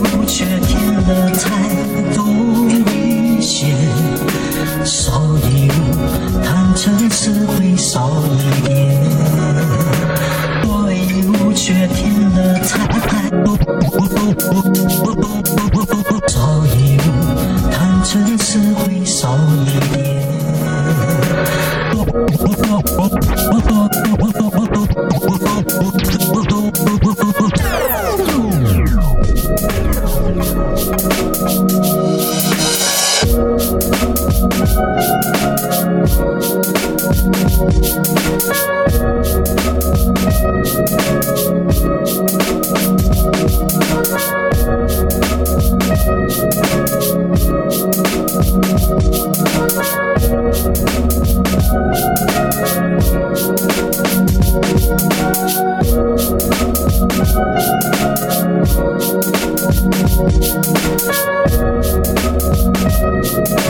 我却偏了太多，有一些，少，坦诚是会少一点。却添了彩多，少一物，贪嗔痴会少一点。Thank you.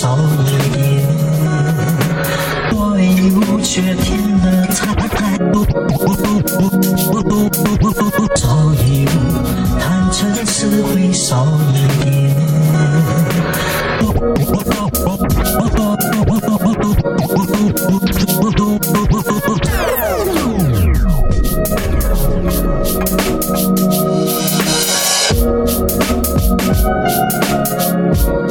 少一点。对五却添了彩多，少一物，贪嗔痴会少一点。Thank